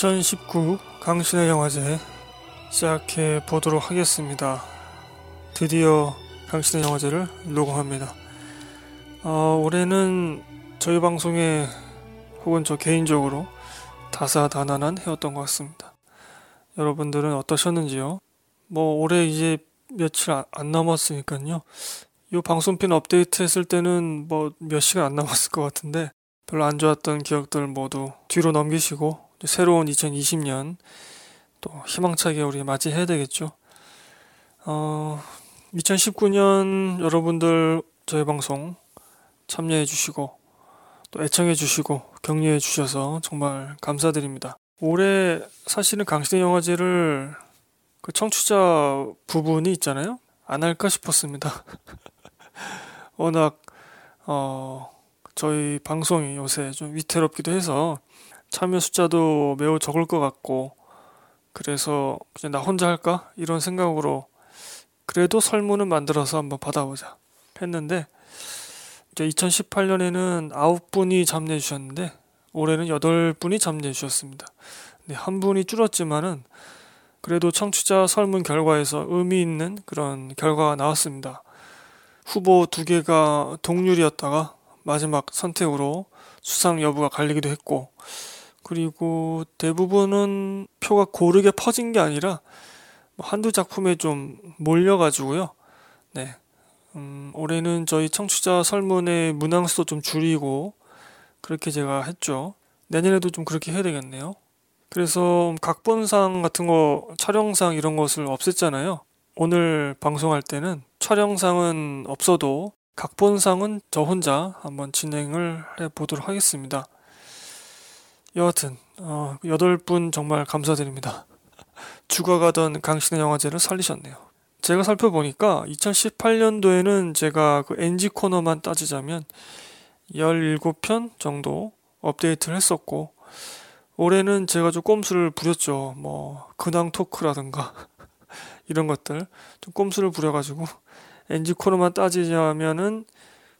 2019 강신의 영화제 시작해 보도록 하겠습니다. 드디어 강신의 영화제를 녹음합니다. 어, 올해는 저희 방송에 혹은 저 개인적으로 다사다난한 해였던 것 같습니다. 여러분들은 어떠셨는지요? 뭐 올해 이제 며칠 안 남았으니까요. 이 방송편 업데이트 했을 때는 뭐 몇 시간 안 남았을 것 같은데 별로 안 좋았던 기억들 모두 뒤로 넘기시고 새로운 2020년 또 희망차게 우리 맞이해야 되겠죠. 어, 2019년 여러분들 저희 방송 참여해 주시고 또 애청해 주시고 격려해 주셔서 정말 감사드립니다. 올해 사실은 강신의 영화제를 그 청취자 부분이 있잖아요. 안 할까 싶었습니다. 워낙 어 저희 방송이 요새 좀 위태롭기도 해서 참여 숫자도 매우 적을 것 같고 그래서 그냥 나 혼자 할까 이런 생각으로 그래도 설문을 만들어서 한번 받아보자 했는데 이제 2018년에는 9분이 참여해 주셨는데 올해는 8분이 참여해 주셨습니다. 네, 한 분이 줄었지만은 그래도 청취자 설문 결과에서 의미 있는 그런 결과가 나왔습니다. 후보 두 개가 동률이었다가 마지막 선택으로 수상 여부가 갈리기도 했고 그리고 대부분은 표가 고르게 퍼진 게 아니라 뭐 한두 작품에 좀 몰려가지고요. 네. 음, 올해는 저희 청취자 설문의 문항수도 좀 줄이고 그렇게 제가 했죠. 내년에도 좀 그렇게 해야 되겠네요. 그래서 각본상 같은 거, 촬영상 이런 것을 없앴잖아요. 오늘 방송할 때는 촬영상은 없어도 각본상은 저 혼자 한번 진행을 해 보도록 하겠습니다. 여하튼 어, 8분 정말 감사드립니다. 죽어가던 강신의 영화제를 살리셨네요. 제가 살펴보니까 2018년도에는 제가 그 NG 코너만 따지자면 17편 정도 업데이트를 했었고 올해는 제가 좀 꼼수를 부렸죠. 뭐 근황 토크라든가 이런 것들 좀 꼼수를 부려가지고 NG 코너만 따지자면은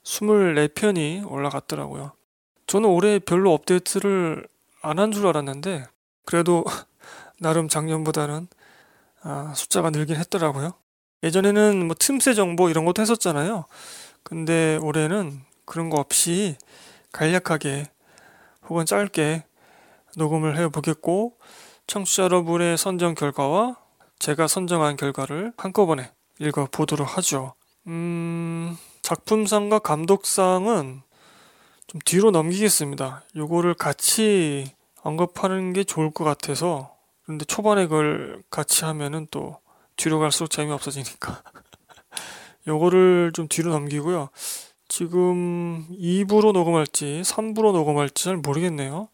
24편이 올라갔더라고요. 저는 올해 별로 업데이트를 안 한 줄 알았는데 그래도 나름 작년보다는 아, 숫자가 늘긴 했더라고요. 예전에는 뭐 틈새 정보 이런 것도 했었잖아요. 근데 올해는 그런 거 없이 간략하게 혹은 짧게 녹음을 해 보겠고 청취자 여러분의 선정 결과와 제가 선정한 결과를 한꺼번에 읽어 보도록 하죠. 음, 작품상과 감독상은 좀 뒤로 넘기겠습니다. 요거를 같이 언급하는 게 좋을 것 같아서 그런데 초반에 그걸 같이 하면은 또 뒤로 갈수록 재미없어지니까 요거를 좀 뒤로 넘기고요. 지금 2부로 녹음할지 3부로 녹음할지 잘 모르겠네요.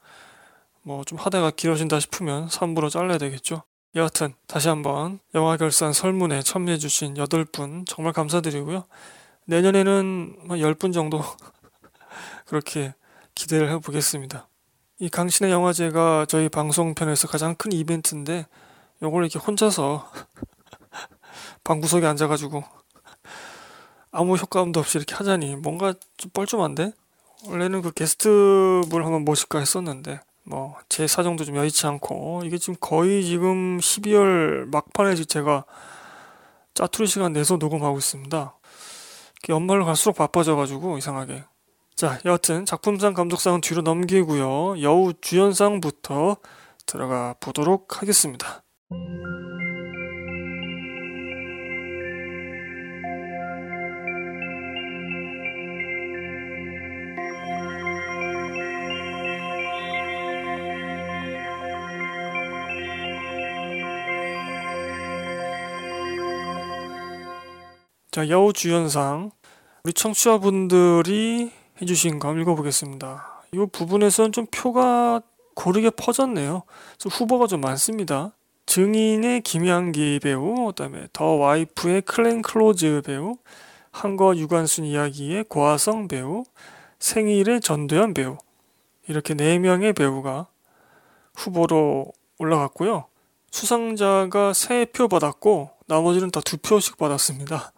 뭐 좀 하다가 길어진다 싶으면 3부로 잘라야 되겠죠. 여하튼 다시 한번 영화 결산 설문에 참여해주신 8분 정말 감사드리고요. 내년에는 10분 정도 그렇게 기대를 해보겠습니다. 이 강신의 영화제가 저희 방송편에서 가장 큰 이벤트인데 요걸 이렇게 혼자서 방구석에 앉아가지고 아무 효과음도 없이 이렇게 하자니 뭔가 좀 뻘쭘한데 원래는 그 게스트분 한번 모실까 했었는데 뭐 제 사정도 좀 여의치 않고 이게 지금 거의 지금 12월 막판에 제가 짜투리 시간 내서 녹음하고 있습니다. 연말로 갈수록 바빠져가지고 이상하게 자, 여하튼 작품상 감독상은 뒤로 넘기고요. 여우 주연상부터 들어가 보도록 하겠습니다. 자, 여우 주연상 우리 청취자분들이 해주신 거 읽어보겠습니다. 이 부분에서는 좀 표가 고르게 퍼졌네요. 후보가 좀 많습니다. 증인의 김향기 배우, 그다음에 The Wife의 글렌 클로즈 배우, 항거 유관순 이야기의 고아성 배우, 생일의 전도연 배우 이렇게 네 명의 배우가 후보로 올라갔고요. 수상자가 세 표 받았고 나머지는 다 두 표씩 받았습니다.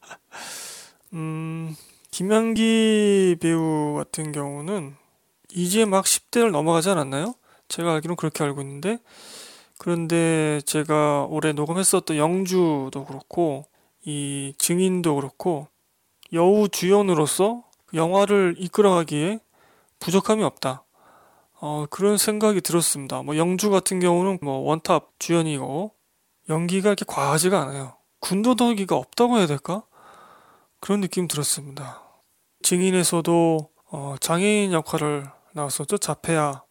음, 김양기 배우 같은 경우는 이제 막 10대를 넘어가지 않았나요? 제가 알기로는 그렇게 알고 있는데 그런데 제가 올해 녹음했었던 영주도 그렇고 이 증인도 그렇고 여우 주연으로서 영화를 이끌어가기에 부족함이 없다. 어, 그런 생각이 들었습니다. 뭐 영주 같은 경우는 뭐 원탑 주연이고 연기가 이렇게 과하지가 않아요. 군더더기가 없다고 해야 될까? 그런 느낌 들었습니다. 증인에서도 어, 장애인 역할을 나왔었죠. 자폐아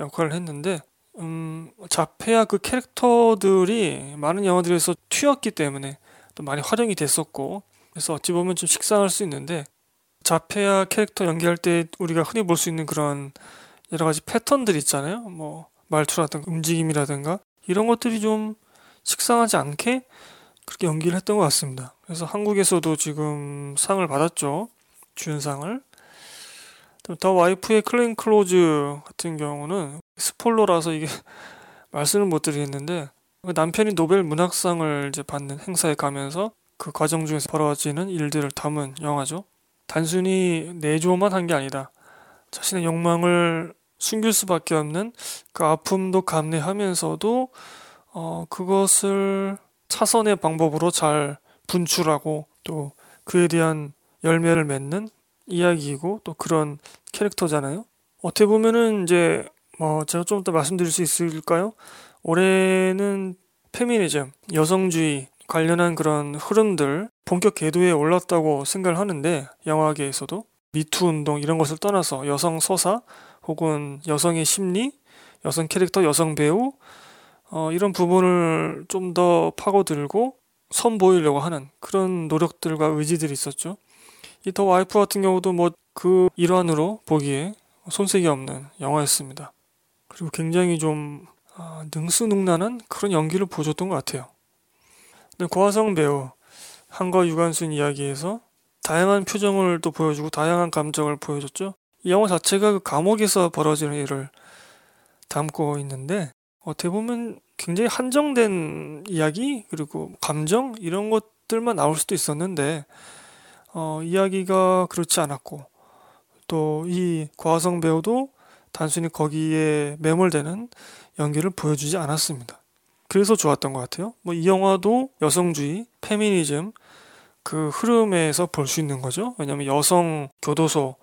역할을 했는데 음, 자폐아 그 캐릭터들이 많은 영화들에서 튀었기 때문에 또 많이 활용이 됐었고 그래서 어찌 보면 좀 식상할 수 있는데 자폐아 캐릭터 연기할 때 우리가 흔히 볼 수 있는 그런 여러 가지 패턴들 있잖아요. 뭐 말투라든가 움직임이라든가 이런 것들이 좀 식상하지 않게 그렇게 연기를 했던 것 같습니다. 그래서 한국에서도 지금 상을 받았죠. 주연상을. The Wife의 글렌 클로즈 같은 경우는 스포일러라서 이게 말씀을 못 드리겠는데 남편이 노벨 문학상을 이제 받는 행사에 가면서 그 과정 중에서 벌어지는 일들을 담은 영화죠. 단순히 내조만 한 게 아니다. 자신의 욕망을 숨길 수밖에 없는 그 아픔도 감내하면서도 어, 그것을 차선의 방법으로 잘 분출하고 또 그에 대한 열매를 맺는 이야기이고 또 그런 캐릭터잖아요. 어떻게 보면은 이제 뭐 제가 좀 더 말씀드릴 수 있을까요? 올해는 페미니즘, 여성주의 관련한 그런 흐름들 본격 궤도에 올랐다고 생각을 하는데 영화계에서도 미투 운동 이런 것을 떠나서 여성 서사 혹은 여성의 심리, 여성 캐릭터, 여성 배우 어, 이런 부분을 좀 더 파고들고 선보이려고 하는 그런 노력들과 의지들이 있었죠. 이 더 와이프 같은 경우도 뭐 그 일환으로 보기에 손색이 없는 영화였습니다. 그리고 굉장히 좀 아, 능수능란한 그런 연기를 보여줬던 것 같아요. 근데 고화성 배우 한과 유관순 이야기에서 다양한 표정을 또 보여주고 다양한 감정을 보여줬죠. 이 영화 자체가 그 감옥에서 벌어지는 일을 담고 있는데 어떻게 보면 굉장히 한정된 이야기 그리고 감정 이런 것들만 나올 수도 있었는데 어, 이야기가 그렇지 않았고 또 이 고화성 배우도 단순히 거기에 매몰되는 연기를 보여주지 않았습니다. 그래서 좋았던 것 같아요. 뭐 이 영화도 여성주의, 페미니즘 그 흐름에서 볼 수 있는 거죠. 왜냐하면 여성 교도소,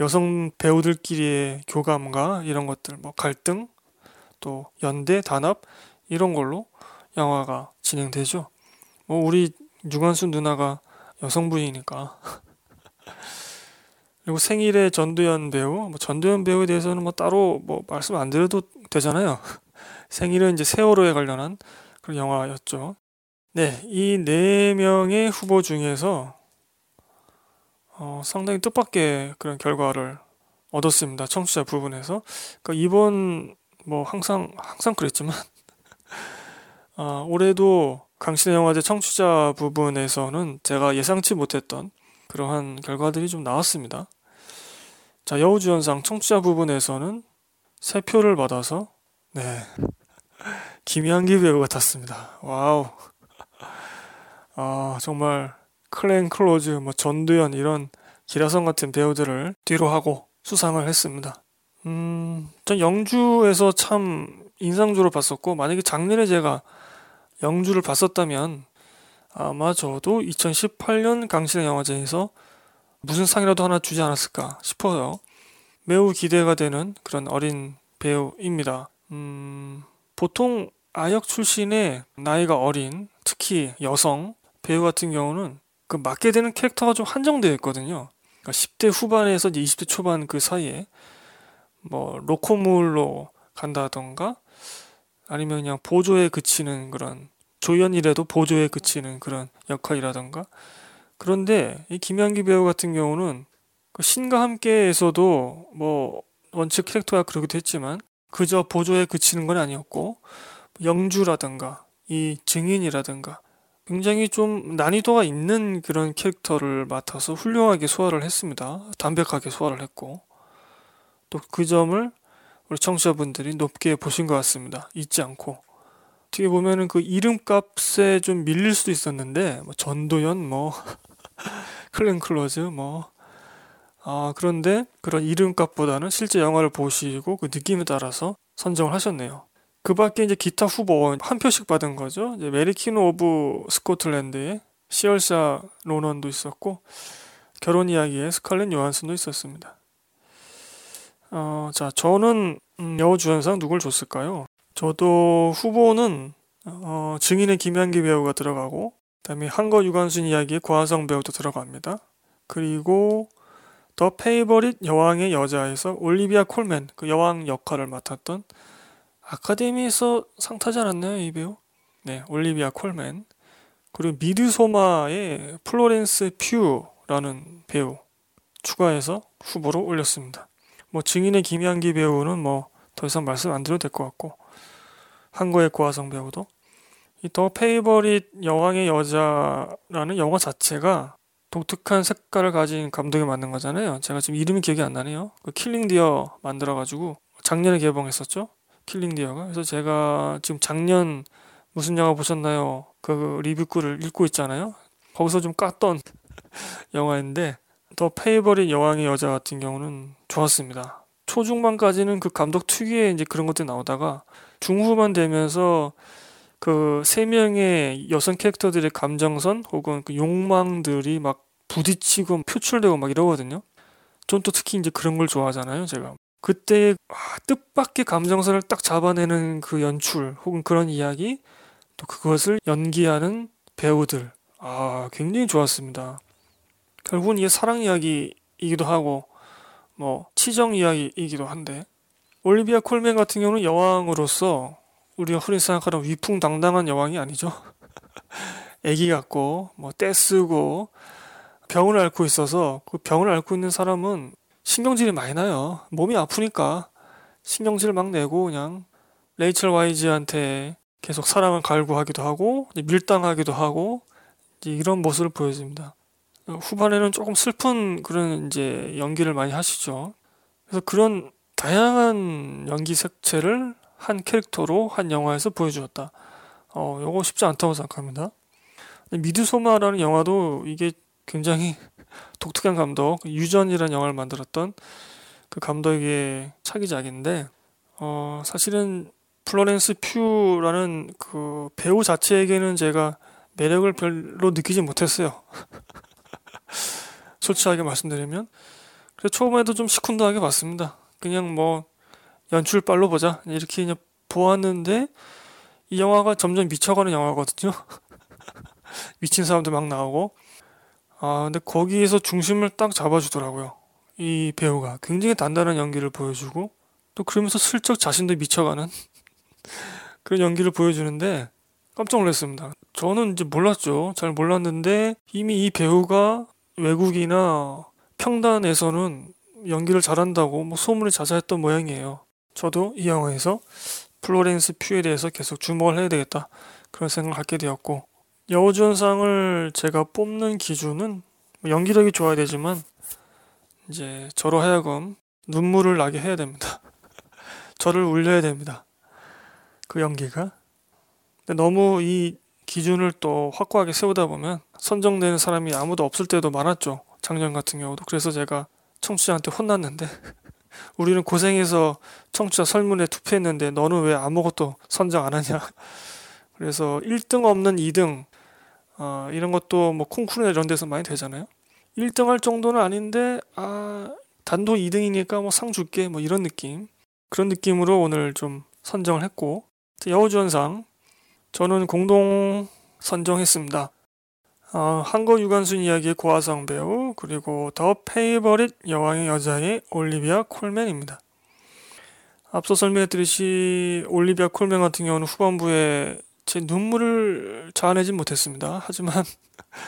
여성 배우들끼리의 교감과 이런 것들, 뭐 갈등, 또 연대, 단합 이런 걸로 영화가 진행되죠. 뭐 우리 유관순 누나가 여성분이니까 그리고 생일에 전두연 배우, 뭐 전두연 배우에 대해서는 뭐 따로 뭐 말씀 안 드려도 되잖아요. 생일은 이제 세월호에 관련한 그런 영화였죠. 네, 이 네 명의 후보 중에서 어, 상당히 뜻밖의 그런 결과를 얻었습니다. 청취자 부분에서. 그러니까 이번 뭐 항상 항상 그랬지만 어, 올해도 강씨네 영화제 청취자 부분에서는 제가 예상치 못했던 그러한 결과들이 좀 나왔습니다. 자, 여우주연상 청취자 부분에서는 세 표를 받아서 네 김향기 배우 받았습니다. wow. 아 정말 글렌 클로즈, 뭐 전도연 이런 기라성 같은 배우들을 뒤로 하고 수상을 했습니다. 음, 전 영주에서 참 인상적으로 봤었고 만약에 작년에 제가 영주를 봤었다면 아마 저도 2018년 강신의 영화제에서 무슨 상이라도 하나 주지 않았을까 싶어요. 매우 기대가 되는 그런 어린 배우입니다. 음, 보통 아역 출신의 나이가 어린, 특히 여성 배우 같은 경우는 그 맡게 되는 캐릭터가 좀 한정되어 있거든요. 그러니까 10대 후반에서 20대 초반 그 사이에 뭐 로코몰로 간다던가 아니면 그냥 보조에 그치는 그런 조연이라도 보조에 그치는 그런 역할이라던가 그런데 이 김양기 배우 같은 경우는 그 신과 함께에서도 뭐 원칙 캐릭터가 그러기도 했지만 그저 보조에 그치는 건 아니었고 영주라든가 이 증인이라든가 굉장히 좀 난이도가 있는 그런 캐릭터를 맡아서 훌륭하게 소화를 했습니다. 담백하게 소화를 했고 또 그 점을 우리 청취자분들이 높게 보신 것 같습니다. 잊지 않고 어떻게 보면은 그 이름값에 좀 밀릴 수도 있었는데 뭐 전도연 뭐 글렌 클로즈 뭐 아, 그런데 그런 이름값보다는 실제 영화를 보시고 그 느낌에 따라서 선정을 하셨네요. 그 밖에 이제 기타 후보 한 표씩 받은 거죠. 이제 Mary Queen of Scotland의 시얼사 로넌도 있었고 결혼 이야기에 스칼렛 요한슨도 있었습니다. 어, 자, 저는 음, 여우 주연상 누굴 줬을까요? 저도 후보는 어, 증인의 김향기 배우가 들어가고 그다음에 항거 유관순 이야기의 고아성 배우도 들어갑니다. 그리고 The Favourite 여왕의 여자에서 올리비아 콜맨 그 여왕 역할을 맡았던 아카데미에서 상 타지 않았나요 이 배우? 네 올리비아 콜맨 그리고 미드소마의 플로렌스 퓨라는 배우 추가해서 후보로 올렸습니다. 뭐 증인의 김향기 배우는 뭐 더 이상 말씀 안 드려도 될 것 같고 항거의 고아성 배우도 이 The Favourite 여왕의 여자라는 영화 자체가 독특한 색깔을 가진 감독이 만든 거잖아요. 제가 지금 이름이 기억이 안 나네요. 그 Killing Deer 만들어 가지고 작년에 개봉했었죠. Killing Deer가. 그래서 제가 지금 작년 무슨 영화 보셨나요? 그 리뷰글을 읽고 있잖아요. 거기서 좀 깠던 영화인데 The Favourite 여왕의 여자 같은 경우는 좋았습니다. 초중반까지는 그 감독 특유의 이제 그런 것들이 나오다가 중후반 되면서 그 세 명의 여성 캐릭터들의 감정선 혹은 그 욕망들이 막 부딪히고 표출되고 막 이러거든요. 전 또 특히 이제 그런 걸 좋아하잖아요, 제가. 그때 아, 뜻밖의 감정선을 딱 잡아내는 그 연출 혹은 그런 이야기 또 그것을 연기하는 배우들 아 굉장히 좋았습니다. 결국은 이게 사랑 이야기이기도 하고 뭐 치정 이야기이기도 한데 올리비아 콜맨 같은 경우는 여왕으로서 우리가 흔히 생각하는 위풍당당한 여왕이 아니죠. 애기 같고 뭐 떼쓰고 병을 앓고 있어서 그 병을 앓고 있는 사람은 신경질이 많이 나요. 몸이 아프니까 신경질 막 내고 그냥 레이첼 와이즈한테 계속 사랑을 갈구하기도 하고 밀당하기도 하고 이런 모습을 보여줍니다. 후반에는 조금 슬픈 그런 이제 연기를 많이 하시죠. 그래서 그런 다양한 연기 색채를 한 캐릭터로 한 영화에서 보여주었다. 어, 요거 쉽지 않다고 생각합니다. 미드소마라는 영화도 이게 굉장히 독특한 감독 유전이라는 영화를 만들었던 그 감독의 차기작인데 어 사실은 플로렌스 퓨라는 그 배우 자체에게는 제가 매력을 별로 느끼지 못했어요. 솔직하게 말씀드리면 그래서 처음에도 좀 시큰둥하게 봤습니다. 그냥 뭐 연출 빨로 보자 이렇게 그냥 보았는데 이 영화가 점점 미쳐가는 영화거든요. 미친 사람들 막 나오고 아, 근데 거기에서 중심을 딱 잡아주더라고요. 이 배우가 굉장히 단단한 연기를 보여주고 또 그러면서 슬쩍 자신도 미쳐가는 그런 연기를 보여주는데 깜짝 놀랐습니다. 저는 이제 몰랐죠. 잘 몰랐는데 이미 이 배우가 외국이나 평단에서는 연기를 잘한다고 뭐 소문이 자자했던 모양이에요. 저도 이 영화에서 플로렌스 퓨에 대해서 계속 주목을 해야 되겠다 그런 생각을 갖게 되었고 여우주연상을 제가 뽑는 기준은 뭐 연기력이 좋아야 되지만 이제 저로 하여금 눈물을 나게 해야 됩니다. 저를 울려야 됩니다. 그 연기가. 근데 너무 이 기준을 또 확고하게 세우다 보면 선정되는 사람이 아무도 없을 때도 많았죠. 작년 같은 경우도. 그래서 제가 청취자한테 혼났는데 우리는 고생해서 청취자 설문에 투표했는데 너는 왜 아무것도 선정 안 하냐. 그래서 1등 없는 2등 어, 이런 것도 뭐 콩쿠르나 이런 데서 많이 되잖아요. 1등 할 정도는 아닌데 아 단독 2등이니까 뭐 상 줄게 뭐 이런 느낌 그런 느낌으로 오늘 좀 선정을 했고 여우주연상 저는 공동 선정했습니다. 어, 한거 유관순 이야기의 고화성 배우 그리고 더 페이버릿 여왕의 여자의 올리비아 콜맨입니다. 앞서 설명했듯이 올리비아 콜맨 같은 경우는 후반부에 제 눈물을 자아내지 못했습니다. 하지만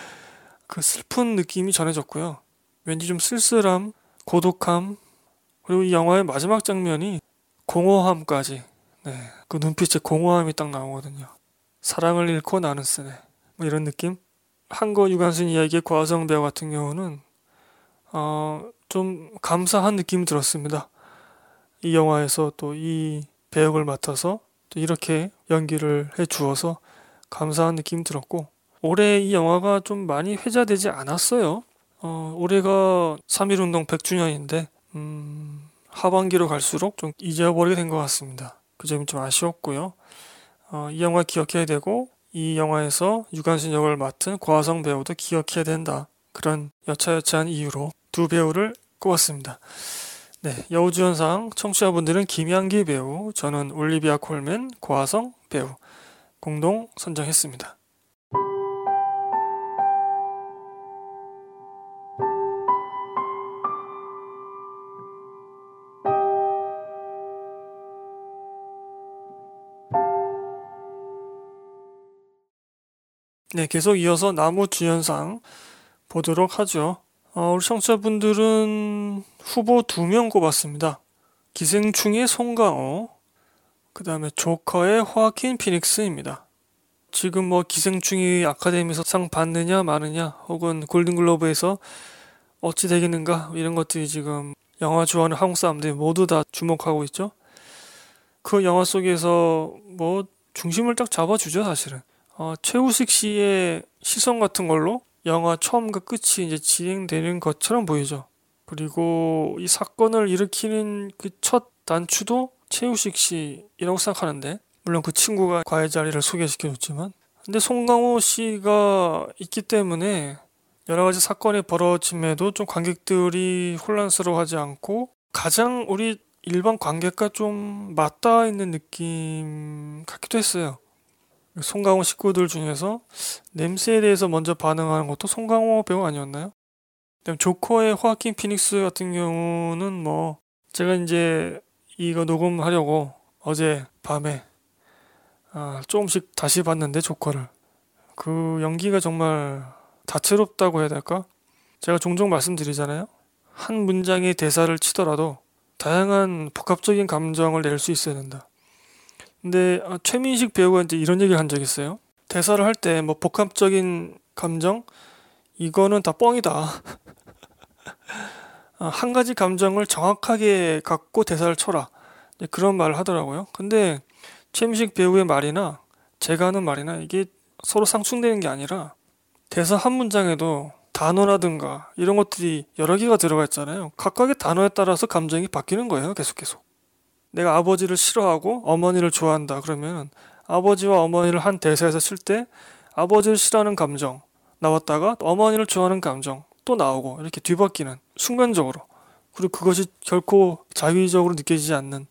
그 슬픈 느낌이 전해졌고요. 왠지 좀 쓸쓸함, 고독함, 그리고 이 영화의 마지막 장면이 공허함까지, 네, 그 눈빛에 공허함이 딱 나오거든요. 사랑을 잃고 나는 쓰네. 뭐 이런 느낌? 한거 유관순 이야기의 과성 배우 같은 경우는, 어, 좀 감사한 느낌이 들었습니다. 이 영화에서 또 이 배역을 맡아서 또 이렇게 연기를 해 주어서 감사한 느낌이 들었고 올해 이 영화가 좀 많이 회자되지 않았어요. 어, 올해가 3.1운동 100주년인데 음, 하반기로 갈수록 좀 잊어버리게 된 것 같습니다. 그 점이 좀 아쉬웠고요. 어, 이 영화 기억해야 되고 이 영화에서 유관순 역을 맡은 과성 배우도 기억해야 된다. 그런 여차여차한 이유로 두 배우를 꼽았습니다. 네, 여우주연상 청취자분들은 김양기 배우, 저는 올리비아 콜맨, 고하성 배우 공동 선정했습니다. 네, 계속 이어서 나무 주연상 보도록 하죠. 어, 우리 청취자분들은 후보 두 명 꼽았습니다. 기생충의 송강호, 그 다음에 조커의 호아킨 피닉스입니다. 지금 뭐 기생충이 아카데미에서 상 받느냐 마느냐 혹은 골든글로브에서 어찌 되겠는가 이런 것들이 지금 영화 좋아하는 한국 사람들이 모두 다 주목하고 있죠. 그 영화 속에서 뭐 중심을 딱 잡아주죠 사실은. 어, 최우식 씨의 시선 같은 걸로 영화 처음과 끝이 이제 진행되는 것처럼 보이죠. 그리고 이 사건을 일으키는 그 첫 단추도 최우식 씨라고 생각하는데 물론 그 친구가 과외 자리를 소개시켜 줬지만 근데 송강호 씨가 있기 때문에 여러 가지 사건이 벌어짐에도 좀 관객들이 혼란스러워하지 않고 가장 우리 일반 관객과 좀 맞닿아 있는 느낌 같기도 했어요. 송강호 식구들 중에서 냄새에 대해서 먼저 반응하는 것도 송강호 배우 아니었나요? 그다음 조커의 호아킨 피닉스 같은 경우는 뭐 제가 이제 이거 녹음하려고 어제 밤에 아, 조금씩 다시 봤는데 조커를 그 연기가 정말 다채롭다고 해야 될까? 제가 종종 말씀드리잖아요. 한 문장의 대사를 치더라도 다양한 복합적인 감정을 낼 수 있어야 된다. 근데 아, 최민식 배우가 이제 이런 얘기를 한 적이 있어요. 대사를 할 때 뭐 복합적인 감정 이거는 다 뻥이다. 아, 한 가지 감정을 정확하게 갖고 대사를 쳐라. 그런 말을 하더라고요. 근데 최민식 배우의 말이나 제가 하는 말이나 이게 서로 상충되는 게 아니라 대사 한 문장에도 단어라든가 이런 것들이 여러 개가 들어가 있잖아요. 각각의 단어에 따라서 감정이 바뀌는 거예요. 계속 계속. 내가 아버지를 싫어하고 어머니를 좋아한다 그러면 아버지와 어머니를 한 대사에서 쓸 때 아버지를 싫어하는 감정 나왔다가 어머니를 좋아하는 감정 또 나오고 이렇게 뒤바뀌는 순간적으로 그리고 그것이 결코 자의적으로 느껴지지 않는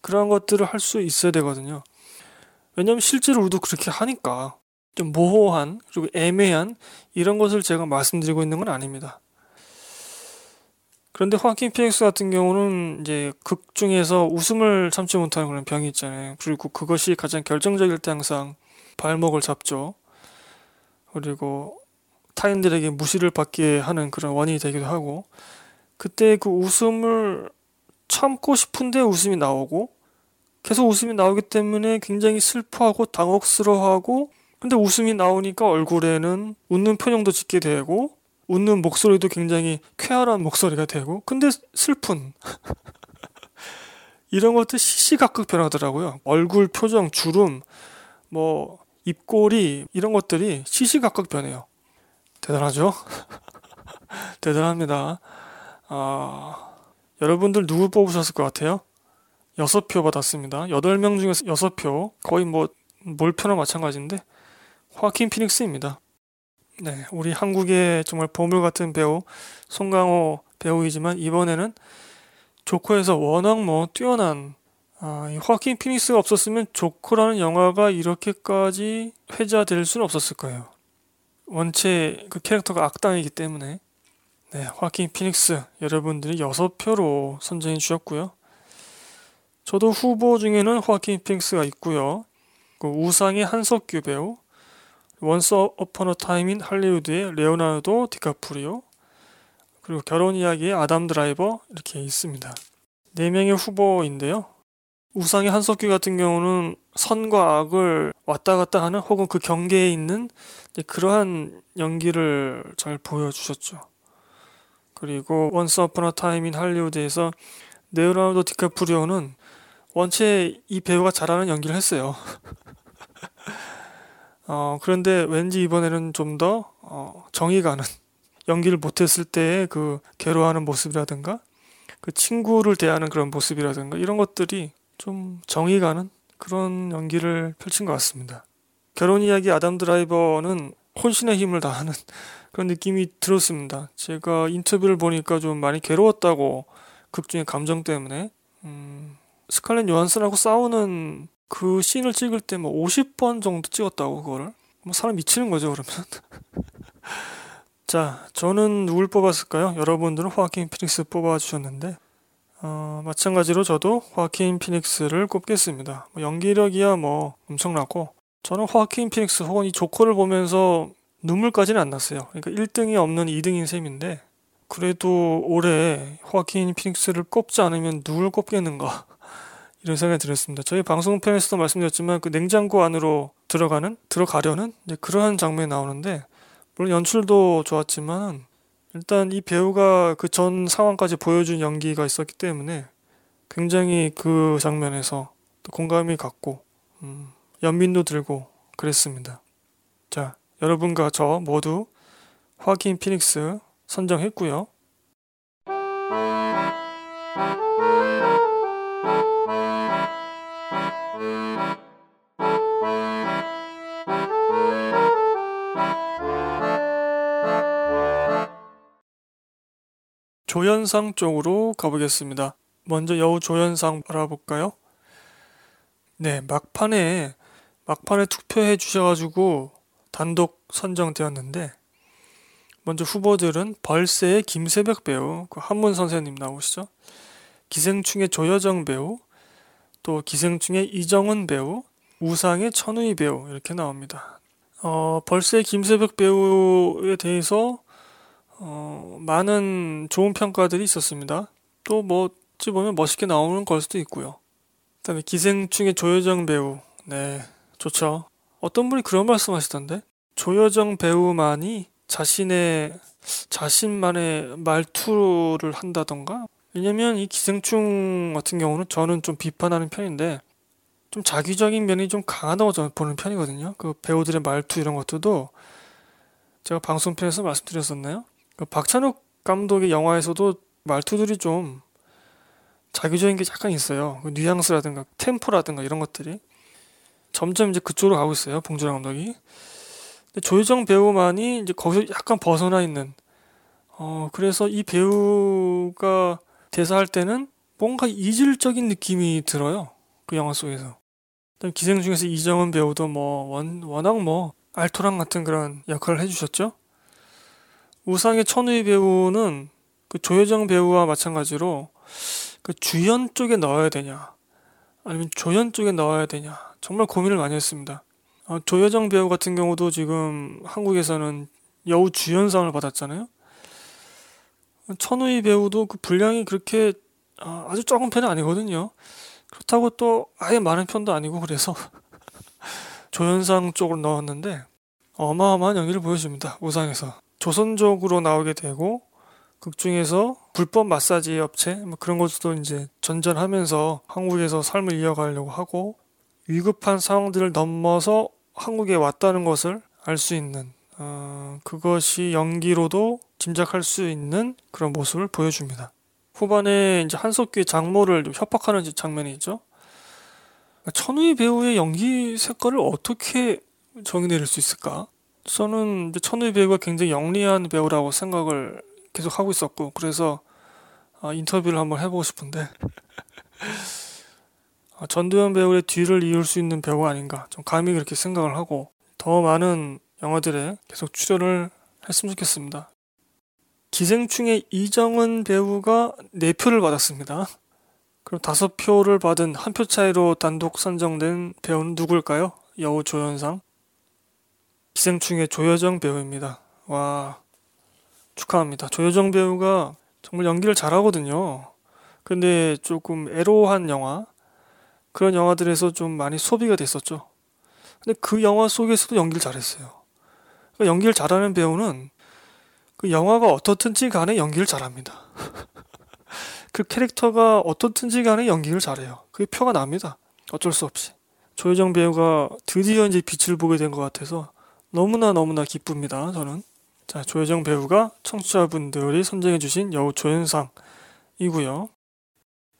그런 것들을 할 수 있어야 되거든요. 왜냐하면 실제로 우리도 그렇게 하니까 좀 모호한 그리고 애매한 이런 것을 제가 말씀드리고 있는 건 아닙니다. 그런데 호아킨 피닉스 같은 경우는 이제 극 중에서 웃음을 참지 못하는 그런 병이 있잖아요. 그리고 그것이 가장 결정적일 때 항상 발목을 잡죠. 그리고 타인들에게 무시를 받게 하는 그런 원인이 되기도 하고 그때 그 웃음을 참고 싶은데 웃음이 나오고 계속 웃음이 나오기 때문에 굉장히 슬퍼하고 당혹스러워하고 근데 웃음이 나오니까 얼굴에는 웃는 표정도 짓게 되고 웃는 목소리도 굉장히 쾌활한 목소리가 되고 근데 슬픈 이런 것들 시시각각 변하더라고요. 얼굴 표정, 주름, 뭐 입꼬리 이런 것들이 시시각각 변해요. 대단하죠? 대단합니다. 아, 여러분들 누구 뽑으셨을 것 같아요? 6표 받았습니다. 8명 중에서 6표. 거의 뭐 몰표나 마찬가지인데 화킨 피닉스입니다. 네, 우리 한국의 정말 보물 같은 배우 송강호 배우이지만 이번에는 조커에서 워낙 뭐 뛰어난 아, 이 화킨 피닉스가 없었으면 조커라는 영화가 이렇게까지 회자될 수는 없었을 거예요. 원체 그 캐릭터가 악당이기 때문에 네, 화킨 피닉스 여러분들이 6표로 선정해 주셨고요. 저도 후보 중에는 화킨 피닉스가 있고요. 그 우상의 한석규 배우, Once Upon a Time in 할리우드의 레오나르도 디카프리오 그리고 결혼 이야기의 아담 드라이버 이렇게 있습니다. 네 명의 후보인데요. 우상의 한석규 같은 경우는 선과 악을 왔다 갔다 하는 혹은 그 경계에 있는 그러한 연기를 잘 보여주셨죠. 그리고 Once Upon a Time in 할리우드에서 레오나르도 디카프리오는 원체 이 배우가 잘하는 연기를 했어요. 어, 그런데 왠지 이번에는 좀 더 어, 정이 가는 연기를 못했을 때의 그 괴로워하는 모습이라든가 그 친구를 대하는 그런 모습이라든가 이런 것들이 좀 정이 가는 그런 연기를 펼친 것 같습니다. 결혼 이야기 아담 드라이버는 혼신의 힘을 다하는 그런 느낌이 들었습니다. 제가 인터뷰를 보니까 좀 많이 괴로웠다고 극 중의 감정 때문에 음, 스칼렛 요한슨하고 싸우는 그 씬을 찍을 때 뭐 50번 정도 찍었다고 그거를? 뭐 사람 미치는 거죠 그러면? 자 저는 누굴 뽑았을까요? 여러분들은 호아킨 피닉스 뽑아주셨는데 어, 마찬가지로 저도 호아킨 피닉스를 꼽겠습니다. 뭐 연기력이야 뭐 엄청나고 저는 호아킨 피닉스 혹은 이 조커를 보면서 눈물까지는 안 났어요. 그러니까 1등이 없는 2등인 셈인데 그래도 올해 호아킨 피닉스를 꼽지 않으면 누굴 꼽겠는가 이런 생각이 들었습니다. 저희 방송편에서도 말씀드렸지만 그 냉장고 안으로 들어가는 들어가려는 그러한 장면이 나오는데 물론 연출도 좋았지만 일단 이 배우가 그 전 상황까지 보여준 연기가 있었기 때문에 굉장히 그 장면에서 공감이 갔고 음, 연민도 들고 그랬습니다. 자 여러분과 저 모두 화킨 피닉스 선정했고요. 조연상 쪽으로 가보겠습니다. 먼저 여우 조연상 알아볼까요? 네, 막판에 막판에 투표해 주셔가지고 단독 선정되었는데 먼저 후보들은 벌새의 김세벽 배우, 그 한문 선생님 나오시죠? 기생충의 조여정 배우, 또 기생충의 이정은 배우, 우상의 천우희 배우 이렇게 나옵니다. 어, 벌새 김세벽 배우에 대해서 어, 많은 좋은 평가들이 있었습니다. 또 뭐, 어찌 보면 멋있게 나오는 걸 수도 있고요. 그 다음에 기생충의 조여정 배우. 네, 좋죠. 어떤 분이 그런 말씀 하시던데? 조여정 배우만이 자신의, 자신만의 말투를 한다던가? 왜냐면 이 기생충 같은 경우는 저는 좀 비판하는 편인데, 좀 자기적인 면이 좀 강하다고 저는 보는 편이거든요. 그 배우들의 말투 이런 것들도 제가 방송편에서 말씀드렸었나요? 그 박찬욱 감독의 영화에서도 말투들이 좀 자기적인 게 약간 있어요. 그 뉘앙스라든가 템포라든가 이런 것들이 점점 이제 그쪽으로 가고 있어요. 봉준호 감독이. 근데 조효정 배우만이 이제 거기서 약간 벗어나 있는. 어 그래서 이 배우가 대사할 때는 뭔가 이질적인 느낌이 들어요. 그 영화 속에서. 기생 중에서 이정은 배우도 뭐 원, 워낙 뭐 알토랑 같은 그런 역할을 해주셨죠. 우상의 천우희 배우는 그 조여정 배우와 마찬가지로 그 주연 쪽에 넣어야 되냐 아니면 조연 쪽에 넣어야 되냐 정말 고민을 많이 했습니다. 어, 조여정 배우 같은 경우도 지금 한국에서는 여우 주연상을 받았잖아요. 천우희 배우도 그 분량이 그렇게 어, 아주 적은 편이 아니거든요. 그렇다고 또 아예 많은 편도 아니고 그래서 조연상 쪽으로 넣었는데 어마어마한 연기를 보여줍니다. 우상에서. 조선족으로 나오게 되고 극 중에서 불법 마사지 업체 뭐 그런 것도 이제 전전하면서 한국에서 삶을 이어가려고 하고 위급한 상황들을 넘어서 한국에 왔다는 것을 알 수 있는 어, 그것이 연기로도 짐작할 수 있는 그런 모습을 보여줍니다. 후반에 이제 한석규의 장모를 협박하는 장면이 있죠. 천우희 배우의 연기 색깔을 어떻게 정의 내릴 수 있을까? 저는 천우희 배우가 굉장히 영리한 배우라고 생각을 계속 하고 있었고 그래서 아, 인터뷰를 한번 해보고 싶은데 아, 전두현 배우의 뒤를 이을 수 있는 배우가 아닌가 좀 감히 그렇게 생각을 하고 더 많은 영화들에 계속 출연을 했으면 좋겠습니다. 기생충의 이정은 배우가 4표를 받았습니다. 그럼 5표를 받은 한 표 차이로 단독 선정된 배우는 누굴까요? 여우 조연상. 기생충의 조여정 배우입니다. 와, 축하합니다. 조여정 배우가 정말 연기를 잘하거든요. 근데 조금 애로한 영화, 그런 영화들에서 좀 많이 소비가 됐었죠. 근데 그 영화 속에서도 연기를 잘했어요. 그러니까 연기를 잘하는 배우는 그 영화가 어떻든지 간에 연기를 잘합니다. 그 캐릭터가 어떻든지 간에 연기를 잘해요. 그게 표가 납니다. 어쩔 수 없이. 조여정 배우가 드디어 이제 빛을 보게 된 것 같아서 너무나 너무나 기쁩니다. 저는. 자, 조여정 배우가 청취자분들이 선정해주신 여우 조연상 이고요.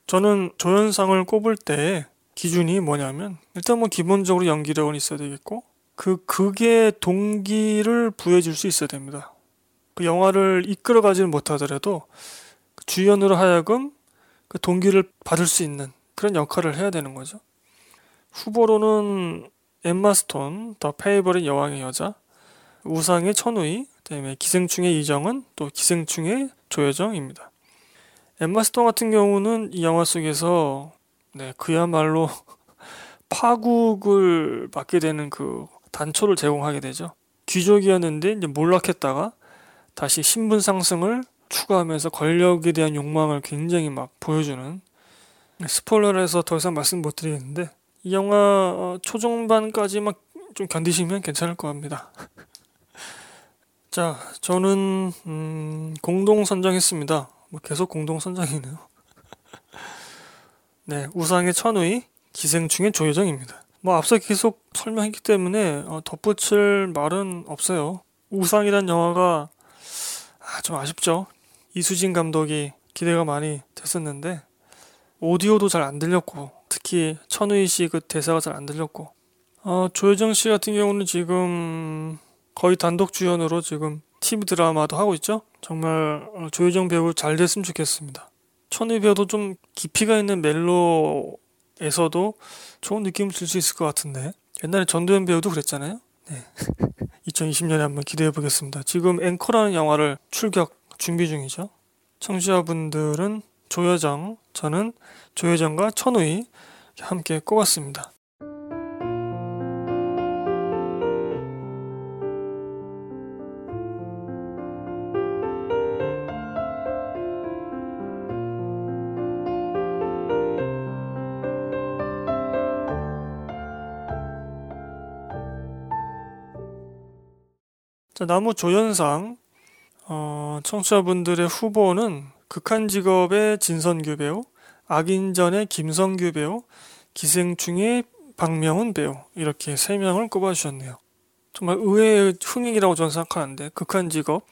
저는 조연상을 꼽을 때 기준이 뭐냐면 일단 뭐 기본적으로 연기력은 있어야 되겠고 그 극의 동기를 부여줄 수 있어야 됩니다. 그 영화를 이끌어가지는 못하더라도 그 주연으로 하여금 그 동기를 받을 수 있는 그런 역할을 해야 되는 거죠. 후보로는 엠마 스톤, The Favourite 여왕의 여자, 우상의 천우희, 그다음에 기생충의 이정은, 또 기생충의 조여정입니다. 엠마 스톤 같은 경우는 이 영화 속에서 네, 그야말로 파국을 맞게 되는 그 단초를 제공하게 되죠. 귀족이었는데 이제 몰락했다가 다시 신분 상승을 추구하면서 권력에 대한 욕망을 굉장히 막 보여주는 스포일러를 해서 더 이상 말씀 못 드리겠는데 이 영화 어, 초중반까지만 좀 견디시면 괜찮을 것 같습니다. 자, 저는 음, 공동 선정했습니다. 뭐 계속 공동 선정이네요. 네, 우상의 천우희, 기생충의 조여정입니다. 뭐 앞서 계속 설명했기 때문에 어, 덧붙일 말은 없어요. 우상이란 영화가 아, 좀 아쉽죠. 이수진 감독이 기대가 많이 됐었는데 오디오도 잘 안 들렸고 특히 천우희 씨 그 대사가 잘 안 들렸고 어, 조여정 씨 같은 경우는 지금 거의 단독 주연으로 지금 TV 드라마도 하고 있죠. 정말 어, 조여정 배우 잘 됐으면 좋겠습니다. 천우희 배우도 좀 깊이가 있는 멜로 에서도 좋은 느낌을 줄 수 있을 것 같은데 옛날에 전도연 배우도 그랬잖아요. 네. 2020년에 한번 기대해 보겠습니다. 지금 앵커라는 영화를 출격 준비 중이죠. 청취자분들은 조여정, 저는 조여정과 천우희 함께 꼽았습니다. 자, 나무 조연상 어, 청취자분들의 후보는 극한 직업의 진선규 배우, 악인전의 김성규 배우, 기생충의 박명훈 배우 이렇게 세 명을 꼽아주셨네요. 정말 의외의 흥행이라고 저는 생각하는데 극한 직업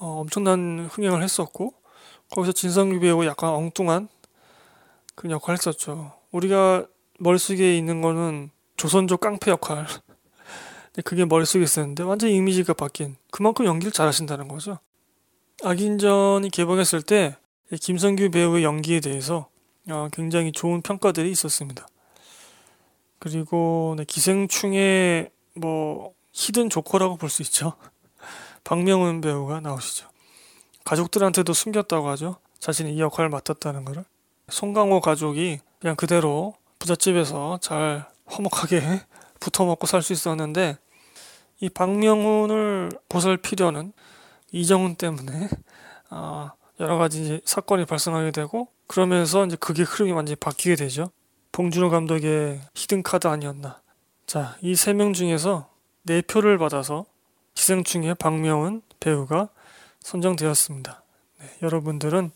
어, 엄청난 흥행을 했었고 거기서 진성규 배우 약간 엉뚱한 그런 역할을 했었죠. 우리가 머릿속에 있는 거는 조선족 깡패 역할 그게 머릿속에 있었는데 완전 이미지가 바뀐 그만큼 연기를 잘하신다는 거죠. 악인전이 개봉했을 때 김성규 배우의 연기에 대해서 어, 굉장히 좋은 평가들이 있었습니다. 그리고 네, 기생충의 뭐 히든 조커라고 볼 수 있죠. 박명훈 배우가 나오시죠. 가족들한테도 숨겼다고 하죠. 자신이 이 역할을 맡았다는 것을. 송강호 가족이 그냥 그대로 부잣집에서 잘 화목하게 붙어 먹고 살 수 있었는데 이 박명훈을 보살피려는 이정훈 때문에 아, 여러 가지 사건이 발생하게 되고 그러면서 이제 그게 흐름이 완전히 바뀌게 되죠. 봉준호 감독의 히든 카드 아니었나. 자, 이 세 명 중에서 네 표를 받아서 기생충의 박명훈 배우가 선정되었습니다. 네, 여러분들은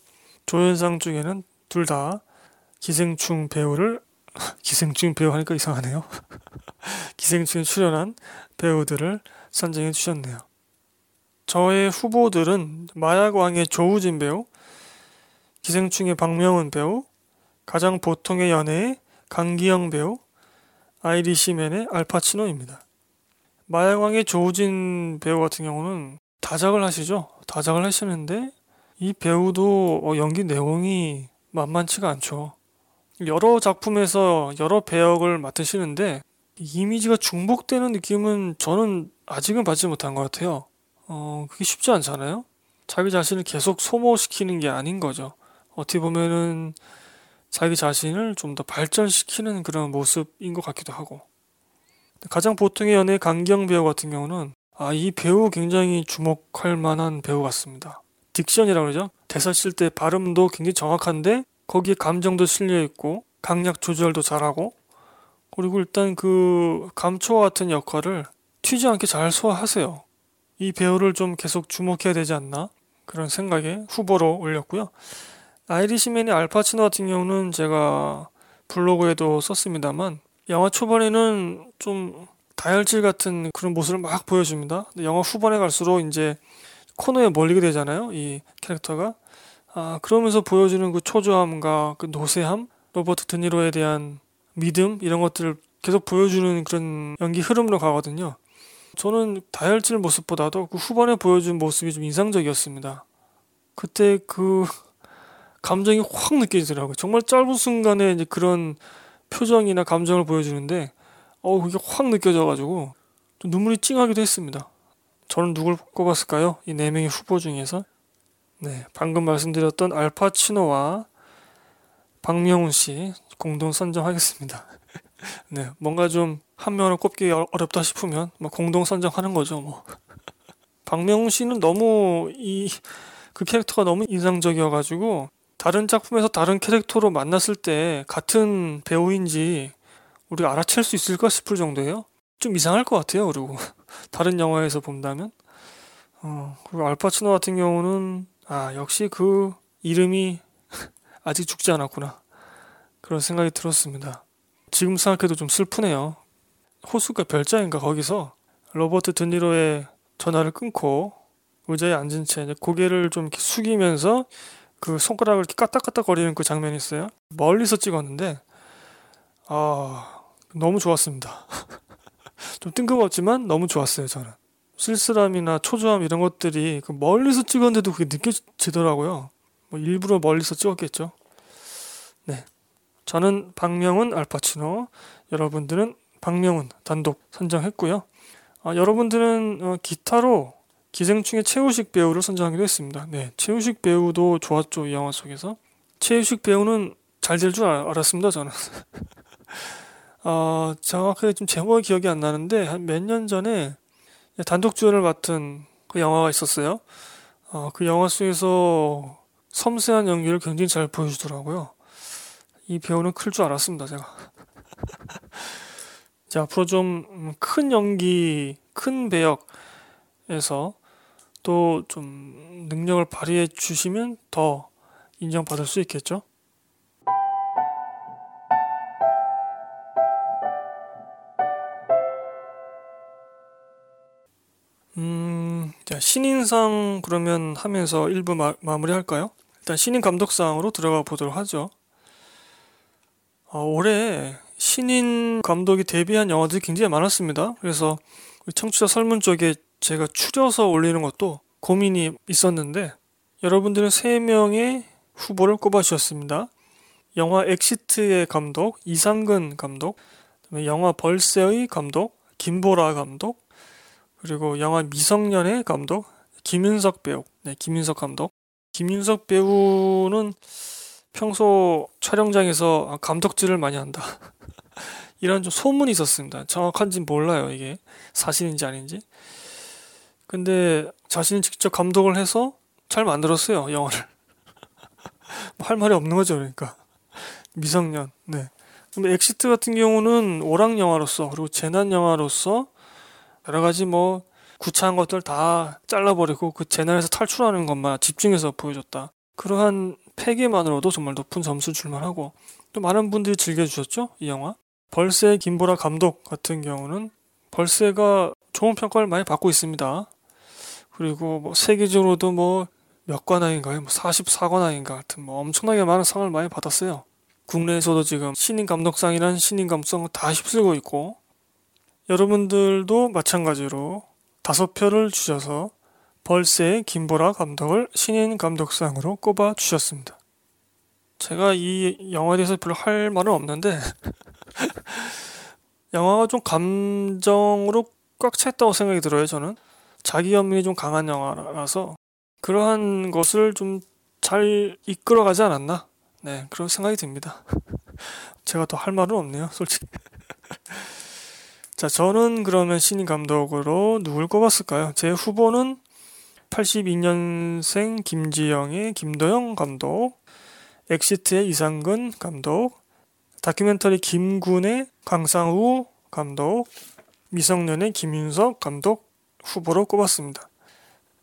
조연상 중에는 둘 다 기생충 배우를 기생충 배우 하니까 이상하네요. 기생충에 출연한 배우들을 선정해 주셨네요. 저의 후보들은 마약왕의 조우진 배우, 기생충의 박명훈 배우, 가장 보통의 연애의 강기영 배우, 아이리시맨의 알파치노입니다. 마약왕의 조우진 배우 같은 경우는 다작을 하시죠. 다작을 하시는데 이 배우도 어, 연기 내용이 만만치가 않죠. 여러 작품에서 여러 배역을 맡으시는데 이미지가 중복되는 느낌은 저는 아직은 받지 못한 것 같아요. 어, 그게 쉽지 않잖아요. 자기 자신을 계속 소모시키는 게 아닌 거죠. 어떻게 보면은 자기 자신을 좀 더 발전시키는 그런 모습인 것 같기도 하고. 가장 보통의 연애 강경 배우 같은 경우는 아, 이 배우 굉장히 주목할 만한 배우 같습니다. 딕션이라고 그러죠. 대사 쓸 때 발음도 굉장히 정확한데 거기에 감정도 실려 있고 강약 조절도 잘하고 그리고 일단 그 감초와 같은 역할을 튀지 않게 잘 소화하세요. 이 배우를 좀 계속 주목해야 되지 않나 그런 생각에 후보로 올렸고요. 아이리시맨의 알파치노 같은 경우는 제가 블로그에도 썼습니다만 영화 초반에는 좀 다혈질 같은 그런 모습을 막 보여줍니다. 근데 영화 후반에 갈수록 이제 코너에 몰리게 되잖아요. 이 캐릭터가 아, 그러면서 보여주는 그 초조함과 그 노쇠함, 로버트 드니로에 대한 믿음 이런 것들을 계속 보여주는 그런 연기 흐름으로 가거든요. 저는 다혈질 모습보다도 그 후반에 보여준 모습이 좀 인상적이었습니다. 그때 그 감정이 확 느껴지더라고요. 정말 짧은 순간에 이제 그런 표정이나 감정을 보여주는데, 어, 그게 확 느껴져가지고, 좀 눈물이 찡하기도 했습니다. 저는 누굴 꼽았을까요? 이 네 명의 후보 중에서. 네, 방금 말씀드렸던 알파치노와 박명훈 씨 공동 선정하겠습니다. 네, 뭔가 좀 한 명을 꼽기 어렵다 싶으면 뭐 공동 선정하는 거죠, 뭐. 박명훈 씨는 너무 이 그 캐릭터가 너무 인상적이어가지고 다른 작품에서 다른 캐릭터로 만났을 때 같은 배우인지 우리가 알아챌 수 있을까 싶을 정도예요. 좀 이상할 것 같아요. 그리고 다른 영화에서 본다면 어, 그리고 알파치노 같은 경우는 아 역시 그 이름이 아직 죽지 않았구나 그런 생각이 들었습니다. 지금 생각해도 좀 슬프네요. 호수가 별자인가 거기서 로버트 드니로의 전화를 끊고 의자에 앉은 채 고개를 좀 숙이면서 그 손가락을 이렇게 까딱까딱 거리는 그 장면이 있어요. 멀리서 찍었는데 아 너무 좋았습니다. 좀 뜬금없지만 너무 좋았어요 저는. 쓸쓸함이나 초조함 이런 것들이 그 멀리서 찍었는데도 그게 느껴지더라고요. 뭐 일부러 멀리서 찍었겠죠. 네. 저는 박명훈 알파치노, 여러분들은 박명훈 단독 선정했고요. 아, 여러분들은 어, 기타로 기생충의 최우식 배우를 선정하기도 했습니다. 네, 최우식 배우도 좋았죠 이 영화 속에서. 최우식 배우는 잘 될 줄 알았습니다 저는. 어, 정확하게 좀 제목이 기억이 안 나는데 한 몇 년 전에 단독 주연을 맡은 그 영화가 있었어요. 어, 그 영화 속에서 섬세한 연기를 굉장히 잘 보여주더라고요. 이 배우는 클 줄 알았습니다 제가. 자, 앞으로 좀 큰 연기, 큰 배역에서 또 좀 능력을 발휘해 주시면 더 인정받을 수 있겠죠. 신인상 그러면 하면서 1부 마, 마무리할까요? 일단 신인 감독상으로 들어가 보도록 하죠. 어, 올해 신인 감독이 데뷔한 영화들이 굉장히 많았습니다. 그래서 청취자 설문 쪽에 제가 추려서 올리는 것도 고민이 있었는데 여러분들은 3명의 후보를 꼽아주셨습니다. 영화 엑시트의 감독 이상근 감독, 영화 벌새의 감독 김보라 감독, 그리고 영화 미성년의 감독 김윤석 배우, 네 김윤석 감독. 김윤석 배우는 평소 촬영장에서 감독질을 많이 한다. 이런 좀 소문이 있었습니다. 정확한지는 몰라요 이게 사실인지 아닌지. 근데 자신이 직접 감독을 해서 잘 만들었어요 영화를 뭐 할 말이 없는 거죠 그러니까 미성년 네 근데 엑시트 같은 경우는 오락 영화로서 그리고 재난 영화로서 여러 가지 뭐 구차한 것들 다 잘라버리고 그 재난에서 탈출하는 것만 집중해서 보여줬다 그러한 폐기만으로도 정말 높은 점수 줄만하고 또 많은 분들이 즐겨주셨죠 이 영화 벌새 김보라 감독 같은 경우는 벌새가 좋은 평가를 많이 받고 있습니다 그리고 뭐 세계적으로도 뭐 몇 관왕인가요? 뭐 44관왕인가 같은 뭐 엄청나게 많은 상을 많이 받았어요. 국내에서도 지금 신인 감독상이란 신인 감독상을 다 휩쓸고 있고 여러분들도 마찬가지로 다섯 표를 주셔서 벌새 김보라 감독을 신인 감독상으로 꼽아 주셨습니다. 제가 이 영화에 대해서 별로 할 말은 없는데 영화가 좀 감정으로 꽉 찼다고 생각이 들어요 저는 자기 연민이 좀 강한 영화라서 그러한 것을 좀 잘 이끌어가지 않았나? 네, 그런 생각이 듭니다. 제가 더 할 말은 없네요, 솔직히. 자, 저는 그러면 신인 감독으로 누굴 꼽았을까요? 제 후보는 82년생 김지영의 김도영 감독, 엑시트의 이상근 감독, 다큐멘터리 김군의 강상우 감독, 미성년의 김윤석 감독, 후보로 꼽았습니다.